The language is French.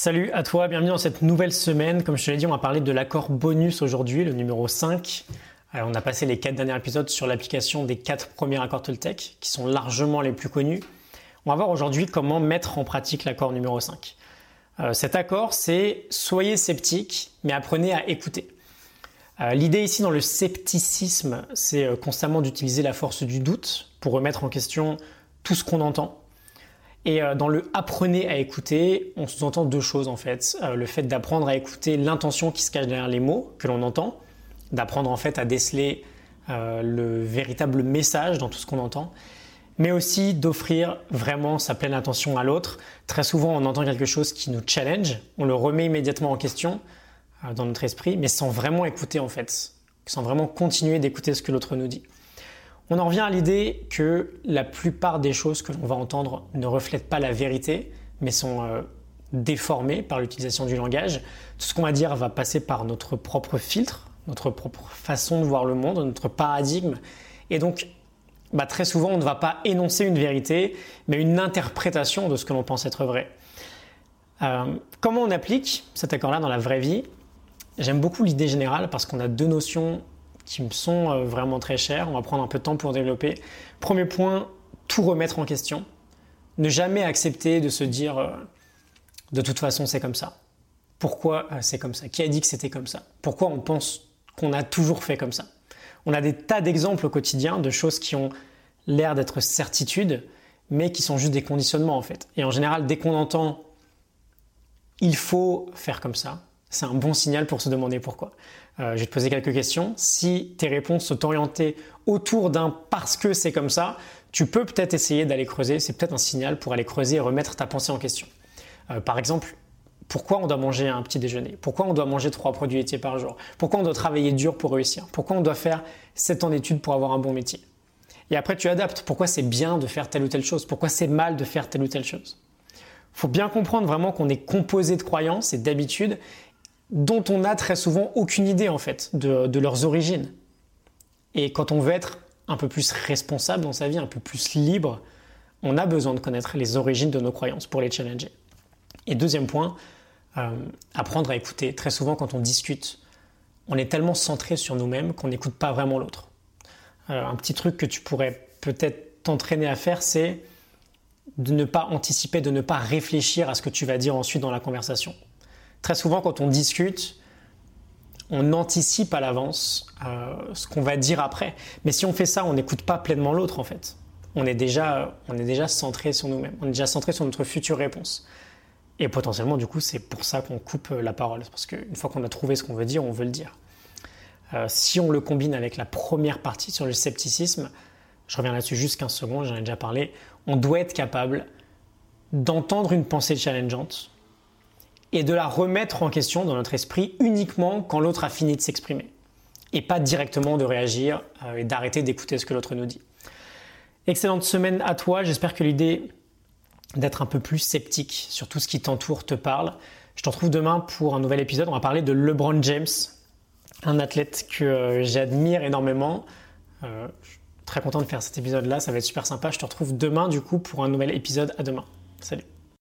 Salut à toi, bienvenue dans cette nouvelle semaine. Comme je te l'ai dit, on va parler de l'accord bonus aujourd'hui, le numéro 5. on a passé les 4 derniers épisodes sur l'application des 4 premiers accords Toltec, qui sont largement les plus connus. On va voir aujourd'hui comment mettre en pratique l'accord numéro 5. Euh, cet accord, c'est soyez sceptique, mais apprenez à écouter. Euh, l'idée ici dans le scepticisme, c'est euh, constamment d'utiliser la force du doute pour remettre en question tout ce qu'on entend. Et euh, dans le apprenez à écouter, on sous-entend deux choses en fait. Euh, le fait d'apprendre à écouter l'intention qui se cache derrière les mots que l'on entend, d'apprendre en fait à déceler euh, le véritable message dans tout ce qu'on entend, mais aussi d'offrir vraiment sa pleine attention à l'autre. Très souvent, on entend quelque chose qui nous challenge, on le remet immédiatement en question dans notre esprit, mais sans vraiment écouter en fait, sans vraiment continuer d'écouter ce que l'autre nous dit. On en revient à l'idée que la plupart des choses que l'on va entendre ne reflètent pas la vérité, mais sont euh, déformées par l'utilisation du langage. Tout ce qu'on va dire va passer par notre propre filtre, notre propre façon de voir le monde, notre paradigme. Et donc, bah, très souvent, on ne va pas énoncer une vérité, mais une interprétation de ce que l'on pense être vrai. Euh, comment on applique cet accord-là dans la vraie vie? J'aime beaucoup l'idée générale parce qu'on a deux notions qui me sont euh, vraiment très chers. On va prendre un peu de temps pour développer. Premier point, tout remettre en question. Ne jamais accepter de se dire euh, de toute façon c'est comme ça. Pourquoi euh, c'est comme ça? Qui a dit que c'était comme ça? Pourquoi on pense qu'on a toujours fait comme ça? On a des tas d'exemples au quotidien de choses qui ont l'air d'être certitudes, mais qui sont juste des conditionnements en fait. Et en général, dès qu'on entend il faut faire comme ça, c'est un bon signal pour se demander pourquoi. Euh, je vais te poser quelques questions. Si tes réponses sont orientées autour d'un parce que c'est comme ça, tu peux peut-être essayer d'aller creuser. C'est peut-être un signal pour aller creuser et remettre ta pensée en question. Euh, par exemple, pourquoi on doit manger un petit déjeuner? Pourquoi on doit manger trois produits laitiers par jour? Pourquoi on doit travailler dur pour réussir? Pourquoi on doit faire 7 ans d'études pour avoir un bon métier? Et après, tu adaptes. Pourquoi c'est bien de faire telle ou telle chose? Pourquoi c'est mal de faire telle ou telle chose? Il faut bien comprendre vraiment qu'on est composé de croyances et d'habitudes dont on n'a très souvent aucune idée en fait de, leurs origines. Et quand on veut être un peu plus responsable dans sa vie, un peu plus libre, on a besoin de connaître les origines de nos croyances pour les challenger. Et deuxième point, euh, apprendre à écouter. Très souvent quand on discute, on est tellement centré sur nous-mêmes qu'on n'écoute pas vraiment l'autre. Euh, un petit truc que tu pourrais peut-être t'entraîner à faire, c'est de ne pas anticiper, de ne pas réfléchir à ce que tu vas dire ensuite dans la conversation. Très souvent, quand on discute, on anticipe à l'avance euh, ce qu'on va dire après. Mais si on fait ça, on n'écoute pas pleinement l'autre en fait. On est déjà, on est déjà centré sur nous-mêmes. On est déjà centré sur notre future réponse. Et potentiellement, du coup, c'est pour ça qu'on coupe la parole. Parce qu'une fois qu'on a trouvé ce qu'on veut dire, on veut le dire. Euh, si on le combine avec la première partie sur le scepticisme, je reviens là-dessus juste 15 secondes, j'en ai déjà parlé, on doit être capable d'entendre une pensée challengeante, et de la remettre en question dans notre esprit uniquement quand l'autre a fini de s'exprimer et pas directement de réagir euh, et d'arrêter d'écouter ce que l'autre nous dit. Excellente semaine à toi, j'espère que l'idée d'être un peu plus sceptique sur tout ce qui t'entoure te parle. Je te retrouve demain pour un nouvel épisode, on va parler de LeBron James, un athlète que euh, j'admire énormément. Euh, je suis très content de faire cet épisode là, ça va être super sympa. Je te retrouve demain du coup pour un nouvel épisode à demain. Salut